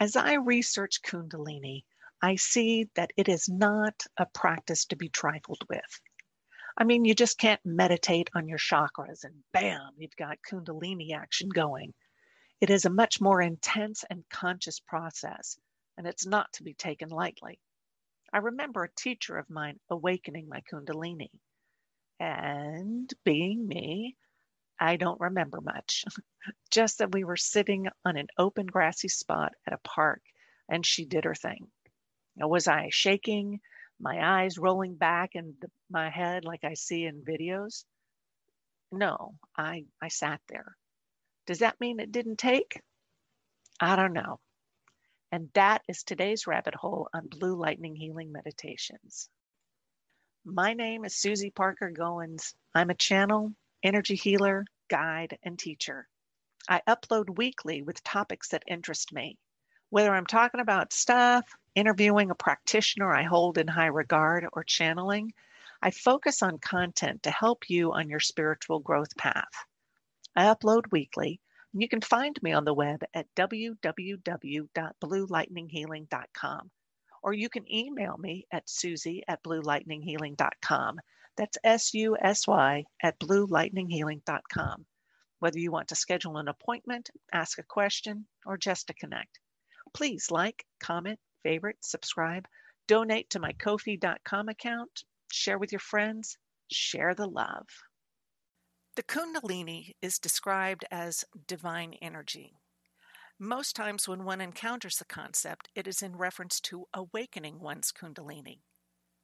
As I research Kundalini, I see that it is not a practice to be trifled with. I mean, you just can't meditate on your chakras and bam, you've got Kundalini action going. It is a much more intense and conscious process, and it's not to be taken lightly. I remember a teacher of mine awakening my Kundalini. And being me, I don't remember much. Just that we were sitting on an open grassy spot at a park and she did her thing. Now, was I shaking, my eyes rolling back in the, my head like I see in videos? No, I, I sat there. Does that mean it didn't take? I don't know. And that is today's rabbit hole on Blue Lightning Healing Meditations. My name is Susy Parker Goins. I'm a channel, energy healer, guide, and teacher. I upload weekly with topics that interest me. Whether I'm talking about stuff, interviewing a practitioner I hold in high regard, or channeling, I focus on content to help you on your spiritual growth path. I upload weekly. And you can find me on the web at www.bluelightninghealing.com or you can email me at susy at bluelightninghealing.com. That's S U S Y at bluelightninghealing.com. Whether you want to schedule an appointment, ask a question, or just to connect. Please like, comment, favorite, subscribe, donate to my Ko-fi.com account, share with your friends, share the love. The Kundalini is described as divine energy. Most times, when one encounters the concept, it is in reference to awakening one's Kundalini.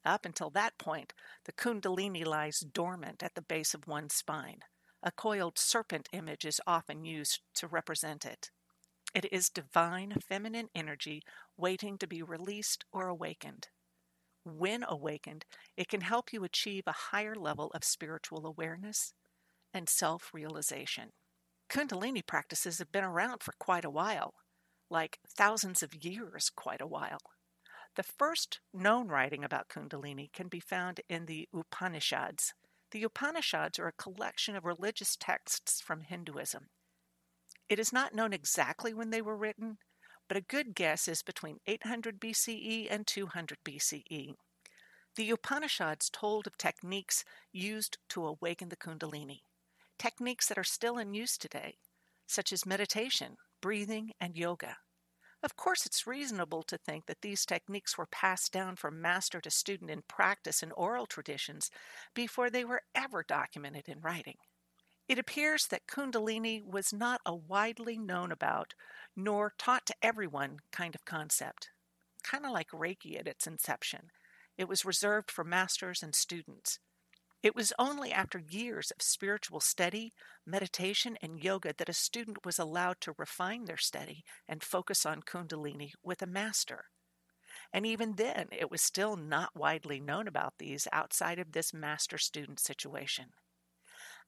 Up until that point, the Kundalini lies dormant at the base of one's spine. A coiled serpent image is often used to represent it. It is divine feminine energy waiting to be released or awakened. When awakened, it can help you achieve a higher level of spiritual awareness and self realization. Kundalini practices have been around for quite a while, like thousands of years, quite a while. The first known writing about Kundalini can be found in the Upanishads. The Upanishads are a collection of religious texts from Hinduism. It is not known exactly when they were written, but a good guess is between 800 BCE and 200 BCE. The Upanishads told of techniques used to awaken the Kundalini techniques that are still in use today, such as meditation, breathing, and yoga. Of course, it's reasonable to think that these techniques were passed down from master to student in practice and oral traditions before they were ever documented in writing. It appears that Kundalini was not a widely known about, nor taught to everyone kind of concept. Kind of like Reiki at its inception. It was reserved for masters and students. It was only after years of spiritual study, meditation, and yoga that a student was allowed to refine their study and focus on Kundalini with a master. And even then, it was still not widely known about these outside of this master student situation.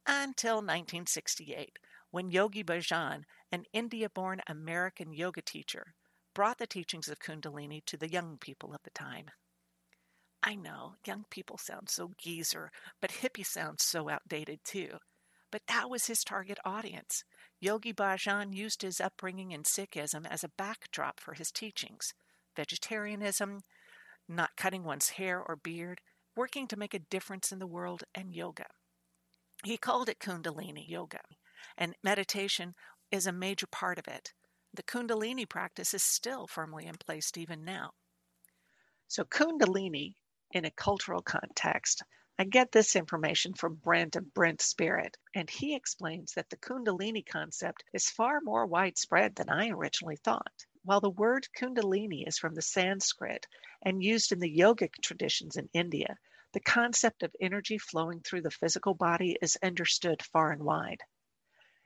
Until 1968, when Yogi Bhajan, an India born American yoga teacher, brought the teachings of Kundalini to the young people of the time. I know, young people sound so geezer, but hippie sounds so outdated too. But that was his target audience. Yogi Bhajan used his upbringing in Sikhism as a backdrop for his teachings vegetarianism, not cutting one's hair or beard, working to make a difference in the world, and yoga. He called it Kundalini Yoga, and meditation is a major part of it. The Kundalini practice is still firmly in place even now. So, Kundalini in a cultural context. I get this information from Brent of Brent Spirit, and he explains that the Kundalini concept is far more widespread than I originally thought. While the word Kundalini is from the Sanskrit and used in the yogic traditions in India, the concept of energy flowing through the physical body is understood far and wide.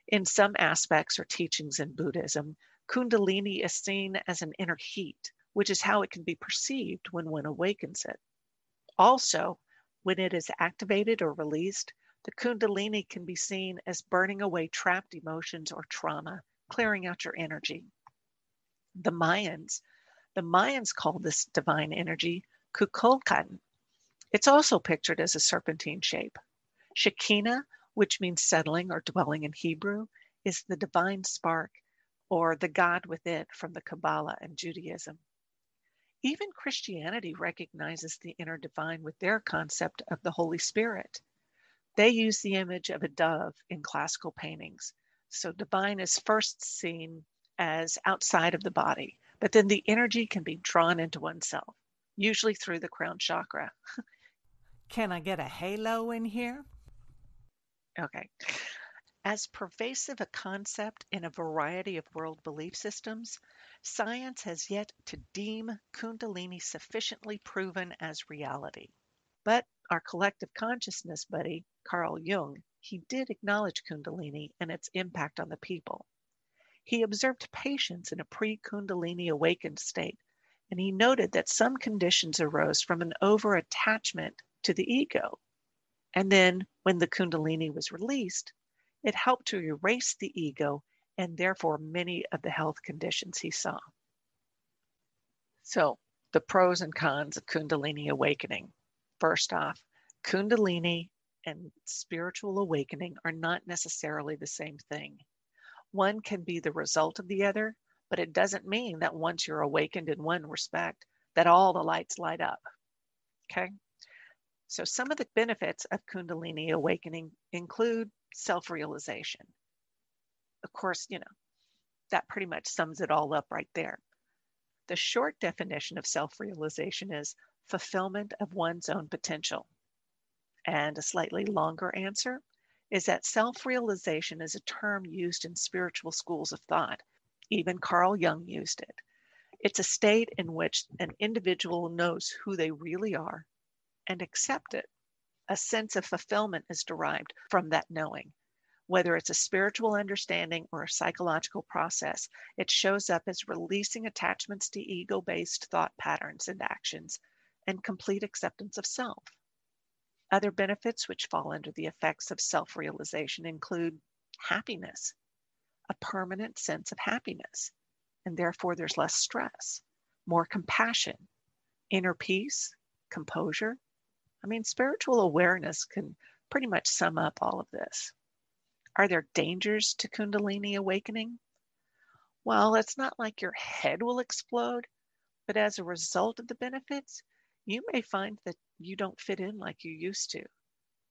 In some aspects or teachings in Buddhism, Kundalini is seen as an inner heat, which is how it can be perceived when one awakens it. Also, when it is activated or released, the Kundalini can be seen as burning away trapped emotions or trauma, clearing out your energy. The Mayans, the Mayans called this divine energy Kukulkan. It's also pictured as a serpentine shape. Shekinah, which means settling or dwelling in Hebrew, is the divine spark, or the God within from the Kabbalah and Judaism. Even Christianity recognizes the inner divine with their concept of the Holy Spirit. They use the image of a dove in classical paintings. So divine is first seen as outside of the body, but then the energy can be drawn into oneself, usually through the crown chakra. Can I get a halo in here? Okay. As pervasive a concept in a variety of world belief systems, science has yet to deem Kundalini sufficiently proven as reality. But our collective consciousness buddy, Carl Jung, he did acknowledge Kundalini and its impact on the people. He observed patients in a pre Kundalini awakened state, and he noted that some conditions arose from an over attachment to the ego. And then when the Kundalini was released, it helped to erase the ego and therefore many of the health conditions he saw. So, the pros and cons of Kundalini awakening. First off, Kundalini and spiritual awakening are not necessarily the same thing. One can be the result of the other, but it doesn't mean that once you're awakened in one respect, that all the lights light up. Okay? So, some of the benefits of Kundalini awakening include self realization. Of course, you know, that pretty much sums it all up right there. The short definition of self realization is fulfillment of one's own potential. And a slightly longer answer is that self realization is a term used in spiritual schools of thought. Even Carl Jung used it. It's a state in which an individual knows who they really are and accept it. A sense of fulfillment is derived from that knowing. Whether it's a spiritual understanding or a psychological process, it shows up as releasing attachments to ego based thought patterns and actions and complete acceptance of self. Other benefits which fall under the effects of self realization include happiness, a permanent sense of happiness, and therefore there's less stress, more compassion, inner peace, composure, I mean, spiritual awareness can pretty much sum up all of this. Are there dangers to Kundalini awakening? Well, it's not like your head will explode, but as a result of the benefits, you may find that you don't fit in like you used to.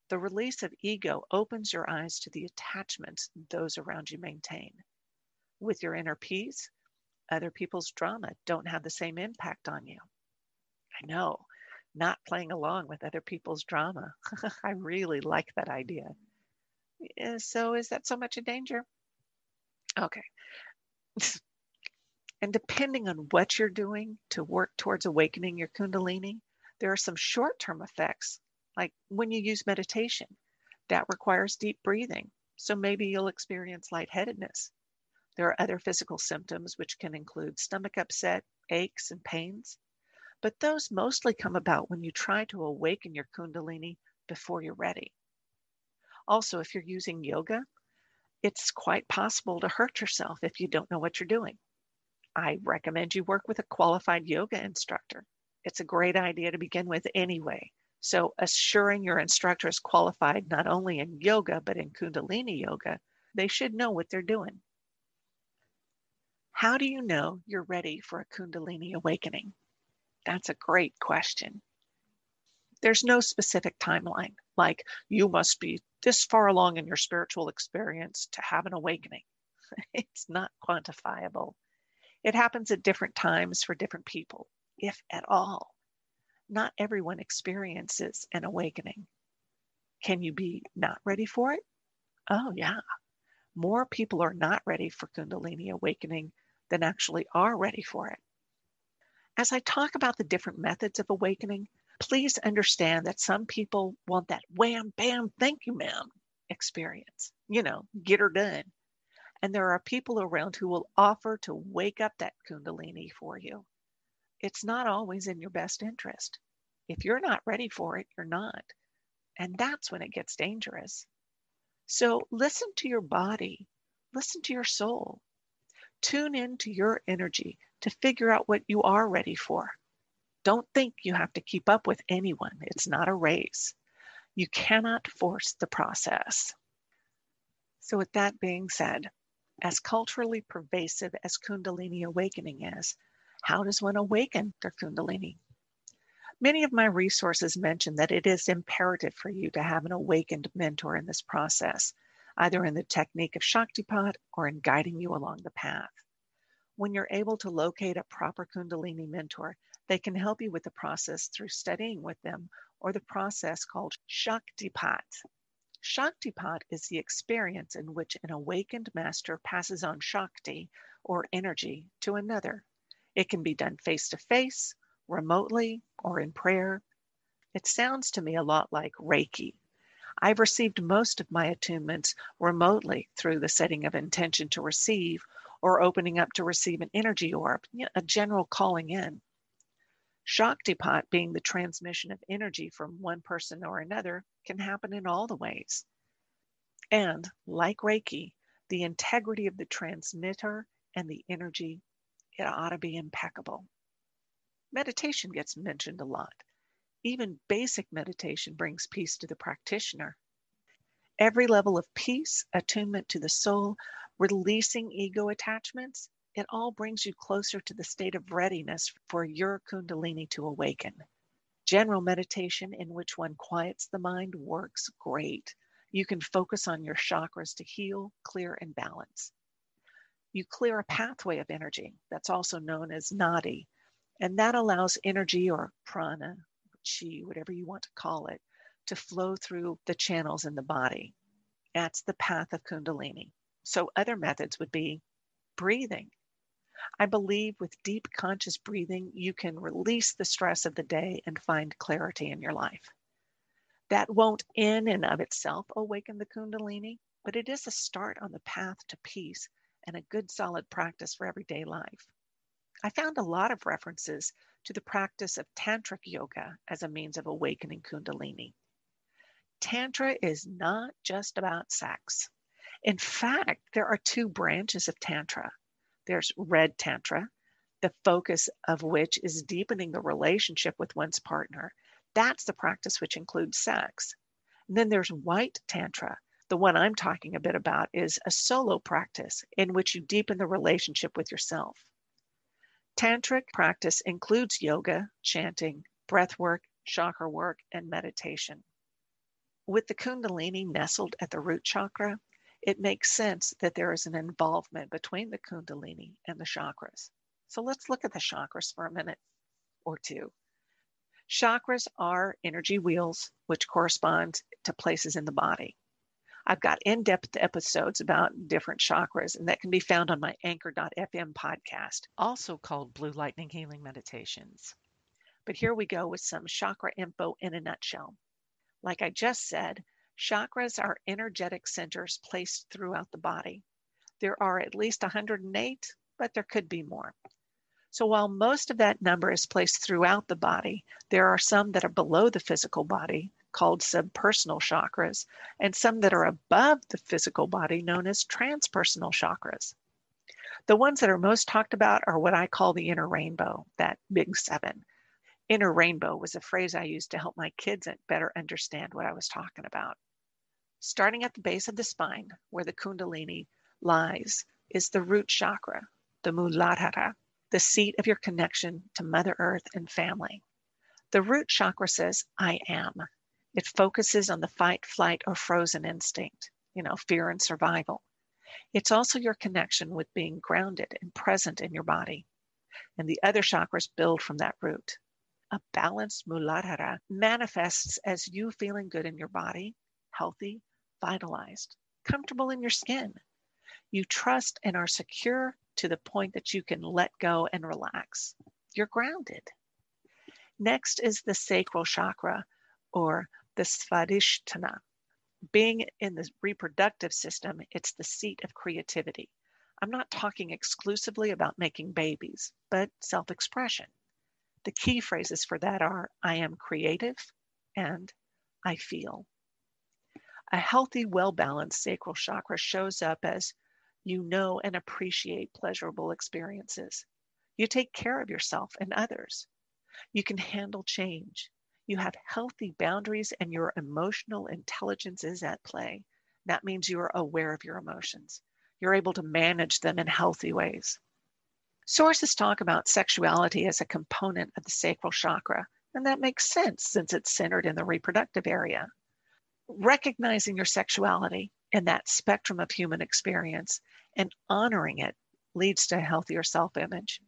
The release of ego opens your eyes to the attachments those around you maintain. With your inner peace, other people's drama don't have the same impact on you. I know not playing along with other people's drama. I really like that idea. So, is that so much a danger? Okay. and depending on what you're doing to work towards awakening your Kundalini, there are some short term effects, like when you use meditation. That requires deep breathing. So, maybe you'll experience lightheadedness. There are other physical symptoms, which can include stomach upset, aches, and pains but those mostly come about when you try to awaken your Kundalini before you're ready. Also, if you're using yoga, it's quite possible to hurt yourself if you don't know what you're doing. I recommend you work with a qualified yoga instructor. It's a great idea to begin with anyway. So, assuring your instructor is qualified not only in yoga, but in Kundalini yoga, they should know what they're doing. How do you know you're ready for a Kundalini awakening? That's a great question. There's no specific timeline, like you must be this far along in your spiritual experience to have an awakening. it's not quantifiable. It happens at different times for different people, if at all. Not everyone experiences an awakening. Can you be not ready for it? Oh, yeah. More people are not ready for Kundalini awakening than actually are ready for it. As I talk about the different methods of awakening, please understand that some people want that wham, bam, thank you, ma'am experience. You know, get her done. And there are people around who will offer to wake up that Kundalini for you. It's not always in your best interest. If you're not ready for it, you're not. And that's when it gets dangerous. So listen to your body, listen to your soul, tune in to your energy to figure out what you are ready for. Don't think you have to keep up with anyone. It's not a race. You cannot force the process. So, with that being said, As culturally pervasive as Kundalini awakening is, how does one awaken their Kundalini? Many of my resources mention that it is imperative for you to have an awakened mentor in this process, either in the technique of Shaktipat or in guiding you along the path. When you're able to locate a proper Kundalini mentor, they can help you with the process through studying with them or the process called Shaktipat. Shaktipat is the experience in which an awakened master passes on Shakti or energy to another. It can be done face to face, remotely, or in prayer. It sounds to me a lot like Reiki. I've received most of my attunements remotely through the setting of intention to receive or opening up to receive an energy orb, a general calling in. Shaktipat, being the transmission of energy from one person or another, can happen in all the ways. And like Reiki, the integrity of the transmitter and the energy, it ought to be impeccable. Meditation gets mentioned a lot. Even basic meditation brings peace to the practitioner. Every level of peace, attunement to the soul, releasing ego attachments, it all brings you closer to the state of readiness for your Kundalini to awaken. General meditation, in which one quiets the mind, works great. You can focus on your chakras to heal, clear, and balance. You clear a pathway of energy that's also known as nadi, and that allows energy or prana, chi, whatever you want to call it, to flow through the channels in the body. That's the path of Kundalini. So, other methods would be breathing. I believe with deep conscious breathing, you can release the stress of the day and find clarity in your life. That won't in and of itself awaken the Kundalini, but it is a start on the path to peace and a good solid practice for everyday life. I found a lot of references to the practice of tantric yoga as a means of awakening Kundalini. Tantra is not just about sex. In fact, there are two branches of Tantra. There's Red Tantra, the focus of which is deepening the relationship with one's partner. That's the practice which includes sex. And then there's White Tantra. The one I'm talking a bit about is a solo practice in which you deepen the relationship with yourself. Tantric practice includes yoga, chanting, breath work, chakra work, and meditation. With the Kundalini nestled at the root chakra, it makes sense that there is an involvement between the Kundalini and the chakras. So let's look at the chakras for a minute or two. Chakras are energy wheels, which correspond to places in the body. I've got in depth episodes about different chakras, and that can be found on my anchor.fm podcast, also called Blue Lightning Healing Meditations. But here we go with some chakra info in a nutshell. Like I just said, Chakras are energetic centers placed throughout the body. There are at least 108, but there could be more. So while most of that number is placed throughout the body, there are some that are below the physical body, called subpersonal chakras, and some that are above the physical body, known as transpersonal chakras. The ones that are most talked about are what I call the inner rainbow, that big seven. Inner rainbow was a phrase I used to help my kids better understand what I was talking about. Starting at the base of the spine, where the Kundalini lies, is the root chakra, the Muladhara, the seat of your connection to Mother Earth and family. The root chakra says, I am. It focuses on the fight, flight, or frozen instinct, you know, fear and survival. It's also your connection with being grounded and present in your body. And the other chakras build from that root. A balanced Muladhara manifests as you feeling good in your body, healthy, vitalized, comfortable in your skin. You trust and are secure to the point that you can let go and relax. You're grounded. Next is the sacral chakra or the Svadhisthana. Being in the reproductive system, it's the seat of creativity. I'm not talking exclusively about making babies, but self expression. The key phrases for that are I am creative and I feel. A healthy, well balanced sacral chakra shows up as you know and appreciate pleasurable experiences. You take care of yourself and others. You can handle change. You have healthy boundaries, and your emotional intelligence is at play. That means you are aware of your emotions. You're able to manage them in healthy ways. Sources talk about sexuality as a component of the sacral chakra, and that makes sense since it's centered in the reproductive area. Recognizing your sexuality in that spectrum of human experience and honoring it leads to a healthier self image.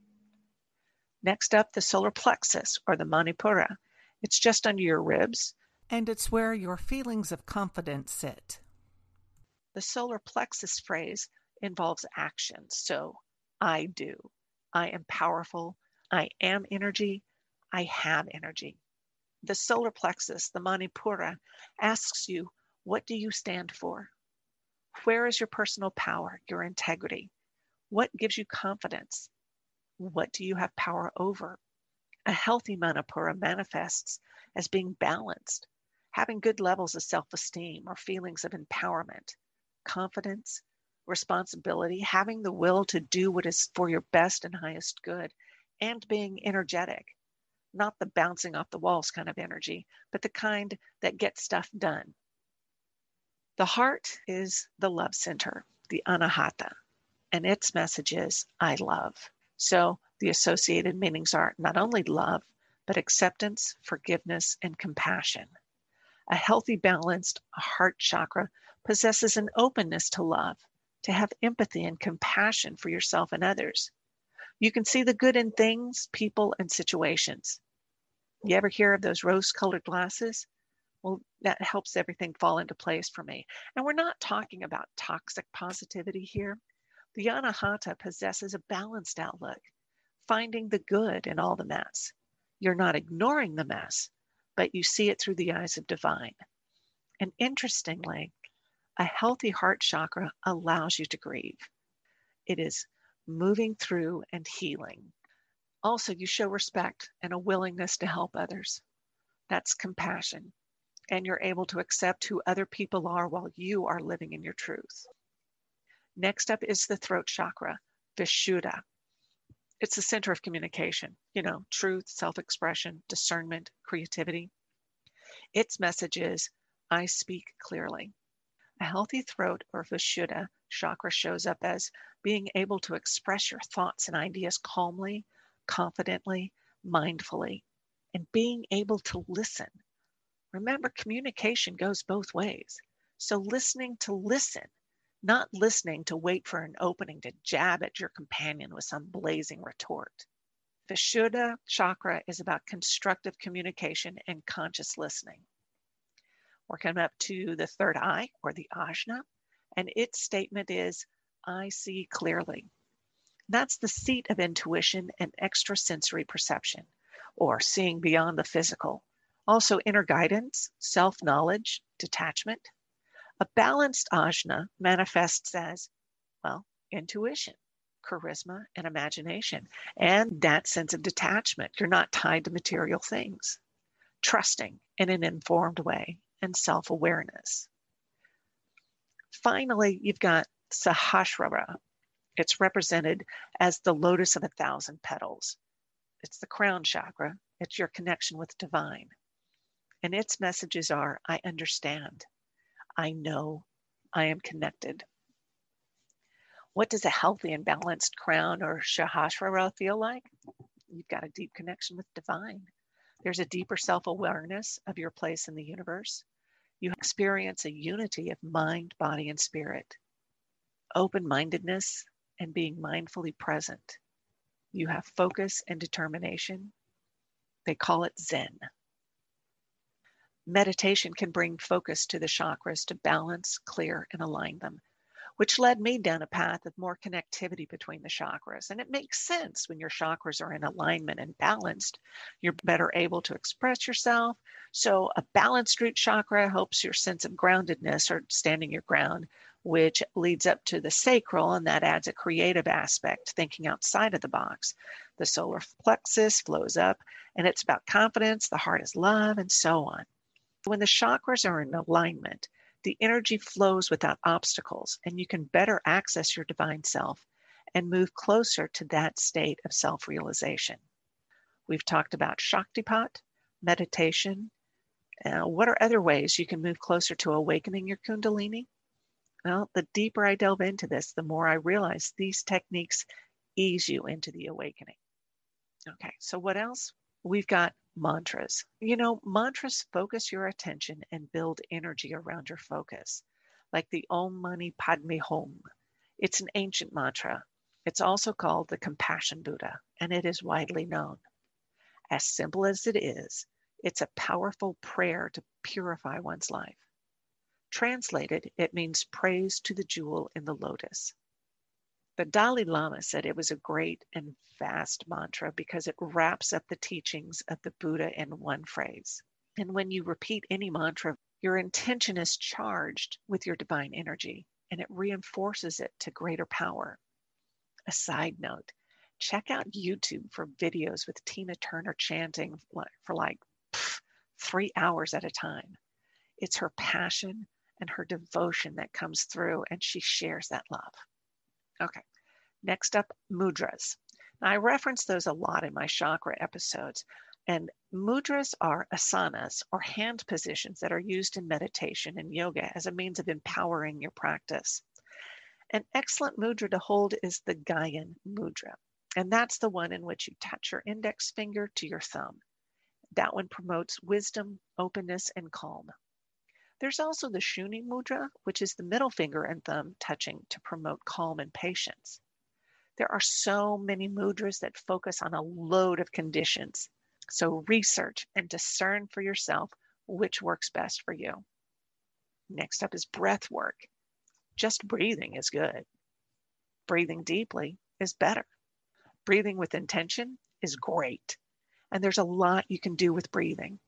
Next up, the solar plexus or the Manipura. It's just under your ribs. And it's where your feelings of confidence sit. The solar plexus phrase involves action. So, I do. I am powerful. I am energy. I have energy. The solar plexus, the Manipura, asks you, what do you stand for? Where is your personal power, your integrity? What gives you confidence? What do you have power over? A healthy Manipura manifests as being balanced, having good levels of self esteem or feelings of empowerment, confidence, responsibility, having the will to do what is for your best and highest good, and being energetic. Not the bouncing off the walls kind of energy, but the kind that gets stuff done. The heart is the love center, the anahata, and its message is I love. So the associated meanings are not only love, but acceptance, forgiveness, and compassion. A healthy, balanced heart chakra possesses an openness to love, to have empathy and compassion for yourself and others. You can see the good in things, people, and situations. You ever hear of those rose colored glasses? Well, that helps everything fall into place for me. And we're not talking about toxic positivity here. The Anahata possesses a balanced outlook, finding the good in all the mess. You're not ignoring the mess, but you see it through the eyes of divine. And interestingly, a healthy heart chakra allows you to grieve. It is moving through and healing. Also, you show respect and a willingness to help others. That's compassion. And you're able to accept who other people are while you are living in your truth. Next up is the throat chakra, Vishuddha. It's the center of communication, you know, truth, self expression, discernment, creativity. Its message is I speak clearly. A healthy throat or Vishuddha chakra shows up as being able to express your thoughts and ideas calmly, confidently, mindfully, and being able to listen. Remember, communication goes both ways. So, listening to listen not listening to wait for an opening to jab at your companion with some blazing retort. Vishuddha chakra is about constructive communication and conscious listening. We're coming up to the third eye or the ajna, and its statement is I see clearly. That's the seat of intuition and extrasensory perception, or seeing beyond the physical. Also, inner guidance, self knowledge, detachment, a balanced ajna manifests as, well, intuition, charisma, and imagination, and that sense of detachment. You're not tied to material things, trusting in an informed way, and self awareness. Finally, you've got Sahasrara. It's represented as the lotus of a thousand petals. It's the crown chakra, it's your connection with divine. And its messages are I understand, I know I am connected. What does a healthy and balanced crown or Sahasrara feel like? You've got a deep connection with divine. There's a deeper self awareness of your place in the universe. You experience a unity of mind, body, and spirit, open mindedness, and being mindfully present. You have focus and determination. They call it Zen. Meditation can bring focus to the chakras to balance, clear, and align them, which led me down a path of more connectivity between the chakras. And it makes sense when your chakras are in alignment and balanced, you're better able to express yourself. So, a balanced root chakra helps your sense of groundedness or standing your ground, which leads up to the sacral, and that adds a creative aspect, thinking outside of the box. The solar plexus flows up, and it's about confidence, the heart is love, and so on. When the chakras are in alignment, the energy flows without obstacles, and you can better access your divine self and move closer to that state of self realization. We've talked about Shaktipat, meditation. Uh, what are other ways you can move closer to awakening your Kundalini? Well, the deeper I delve into this, the more I realize these techniques ease you into the awakening. Okay, so what else? We've got mantras. You know, mantras focus your attention and build energy around your focus, like the Om Mani Padme Hum. It's an ancient mantra. It's also called the Compassion Buddha, and it is widely known. As simple as it is, it's a powerful prayer to purify one's life. Translated, it means praise to the jewel in the lotus. The Dalai Lama said it was a great and vast mantra because it wraps up the teachings of the Buddha in one phrase. And when you repeat any mantra, your intention is charged with your divine energy and it reinforces it to greater power. A side note check out YouTube for videos with Tina Turner chanting for like pff, three hours at a time. It's her passion and her devotion that comes through, and she shares that love. Okay, next up, mudras. Now, I reference those a lot in my chakra episodes. And mudras are asanas or hand positions that are used in meditation and yoga as a means of empowering your practice. An excellent mudra to hold is the Gyan mudra. And that's the one in which you touch your index finger to your thumb. That one promotes wisdom, openness, and calm. There's also the Shuni mudra, which is the middle finger and thumb touching to promote calm and patience. There are so many mudras that focus on a load of conditions. So research and discern for yourself which works best for you. Next up is breath work. Just breathing is good. Breathing deeply is better. Breathing with intention is great. And there's a lot you can do with breathing.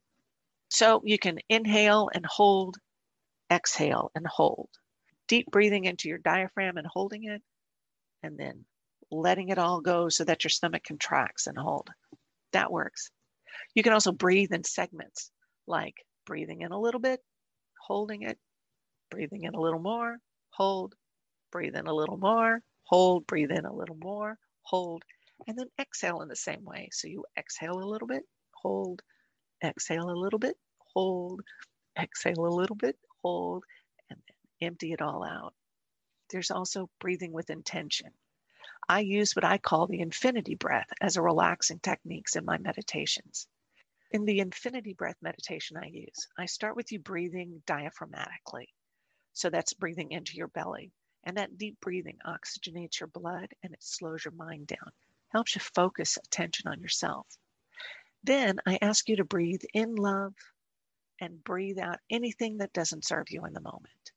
So you can inhale and hold, exhale and hold. Deep breathing into your diaphragm and holding it, and then letting it all go so that your stomach contracts and hold. That works. You can also breathe in segments, like breathing in a little bit, holding it, breathing in a little more, hold, breathe in a little more, hold, breathe in a little more, hold, and then exhale in the same way. So you exhale a little bit, hold, exhale a little bit, hold, exhale a little bit, hold, and then empty it all out. There's also breathing with intention. I use what I call the infinity breath as a relaxing techniques in my meditations. In the infinity breath meditation I use, I start with you breathing diaphragmatically. So that's breathing into your belly. And that deep breathing oxygenates your blood and it slows your mind down, helps you focus attention on yourself. Then I ask you to breathe in love and breathe out anything that doesn't serve you in the moment,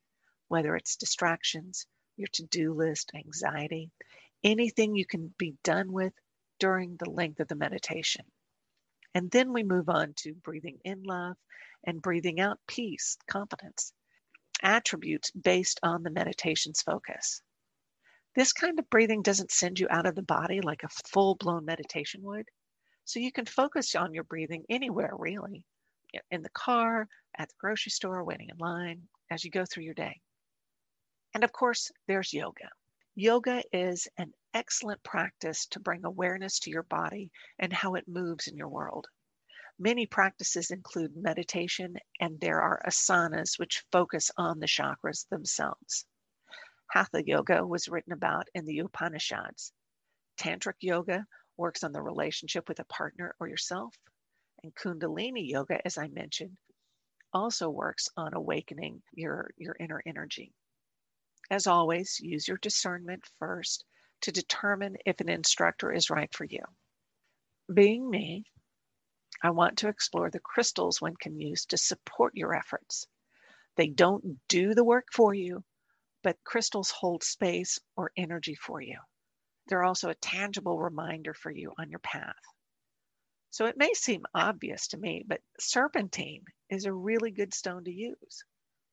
whether it's distractions, your to do list, anxiety, anything you can be done with during the length of the meditation. And then we move on to breathing in love and breathing out peace, confidence, attributes based on the meditation's focus. This kind of breathing doesn't send you out of the body like a full blown meditation would. So you can focus on your breathing anywhere, really in the car, at the grocery store, waiting in line, as you go through your day. And of course, there's yoga. Yoga is an excellent practice to bring awareness to your body and how it moves in your world. Many practices include meditation, and there are asanas which focus on the chakras themselves. Hatha yoga was written about in the Upanishads. Tantric yoga works on the relationship with a partner or yourself. And Kundalini yoga, as I mentioned, also works on awakening your, your inner energy. As always, use your discernment first to determine if an instructor is right for you. Being me, I want to explore the crystals one can use to support your efforts. They don't do the work for you, but crystals hold space or energy for you. They're also a tangible reminder for you on your path. So it may seem obvious to me, but serpentine is a really good stone to use.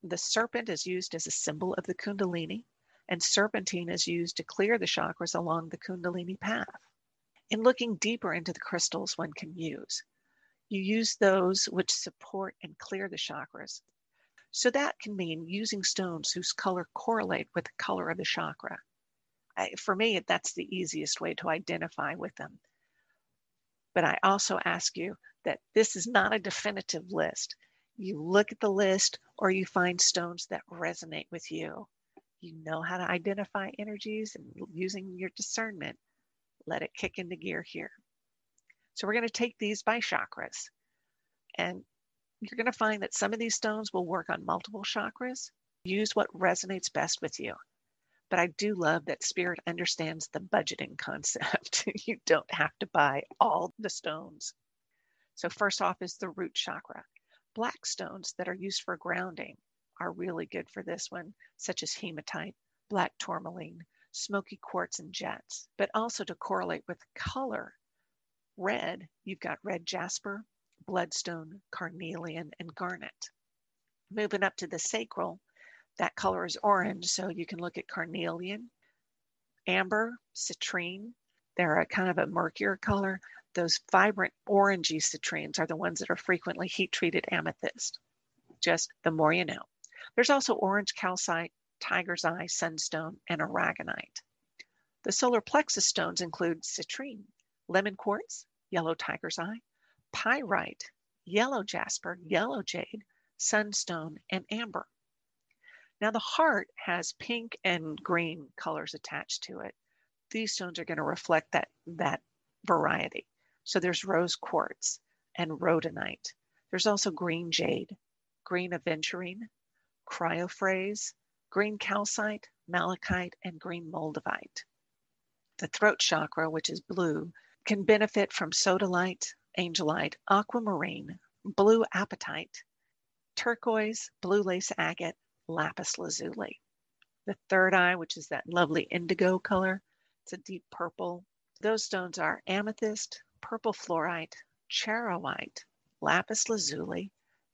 The serpent is used as a symbol of the Kundalini, and serpentine is used to clear the chakras along the Kundalini path. In looking deeper into the crystals one can use, you use those which support and clear the chakras. So that can mean using stones whose color correlate with the color of the chakra. I, for me, that's the easiest way to identify with them. But I also ask you that this is not a definitive list. You look at the list or you find stones that resonate with you. You know how to identify energies and using your discernment, let it kick into gear here. So we're going to take these by chakras. And you're going to find that some of these stones will work on multiple chakras. Use what resonates best with you. But I do love that Spirit understands the budgeting concept. you don't have to buy all the stones. So, first off is the root chakra. Black stones that are used for grounding are really good for this one, such as hematite, black tourmaline, smoky quartz, and jets. But also to correlate with color, red, you've got red jasper, bloodstone, carnelian, and garnet. Moving up to the sacral, that color is orange, so you can look at carnelian, amber, citrine. They're a kind of a murkier color. Those vibrant orangey citrines are the ones that are frequently heat treated amethyst. Just the more you know. There's also orange calcite, tiger's eye, sunstone, and aragonite. The solar plexus stones include citrine, lemon quartz, yellow tiger's eye, pyrite, yellow jasper, yellow jade, sunstone, and amber. Now the heart has pink and green colors attached to it. These stones are going to reflect that, that variety. So there's rose quartz and rhodonite. There's also green jade, green aventurine, chrysoprase, green calcite, malachite, and green moldavite. The throat chakra, which is blue, can benefit from sodalite, angelite, aquamarine, blue apatite, turquoise, blue lace agate, lapis lazuli. The third eye, which is that lovely indigo color, it's a deep purple. Those stones are amethyst, purple fluorite, charoite, lapis lazuli,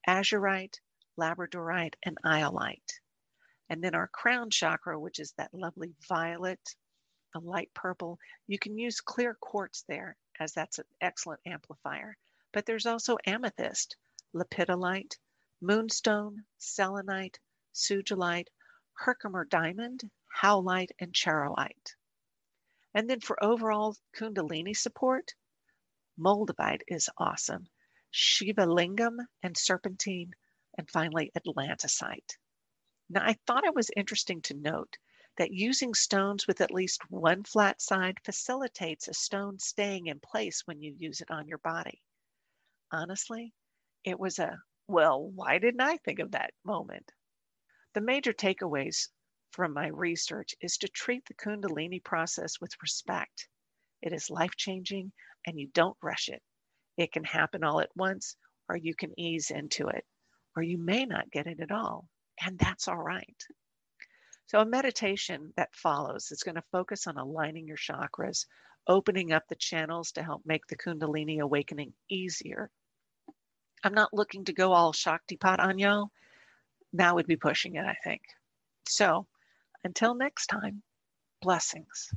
azurite, labradorite, and iolite. And then our crown chakra, which is that lovely violet, a light purple, you can use clear quartz there as that's an excellent amplifier. But there's also amethyst, lepidolite, moonstone, selenite, sugilite, Herkimer diamond, howlite, and charoite. And then for overall Kundalini support, moldavite is awesome, Shiva lingam and serpentine, and finally Atlantisite. Now, I thought it was interesting to note that using stones with at least one flat side facilitates a stone staying in place when you use it on your body. Honestly, it was a, well, why didn't I think of that moment? The major takeaways from my research is to treat the Kundalini process with respect. It is life changing and you don't rush it. It can happen all at once, or you can ease into it, or you may not get it at all, and that's all right. So, a meditation that follows is going to focus on aligning your chakras, opening up the channels to help make the Kundalini awakening easier. I'm not looking to go all Shaktipat on y'all. That would be pushing it, I think. So, until next time, blessings.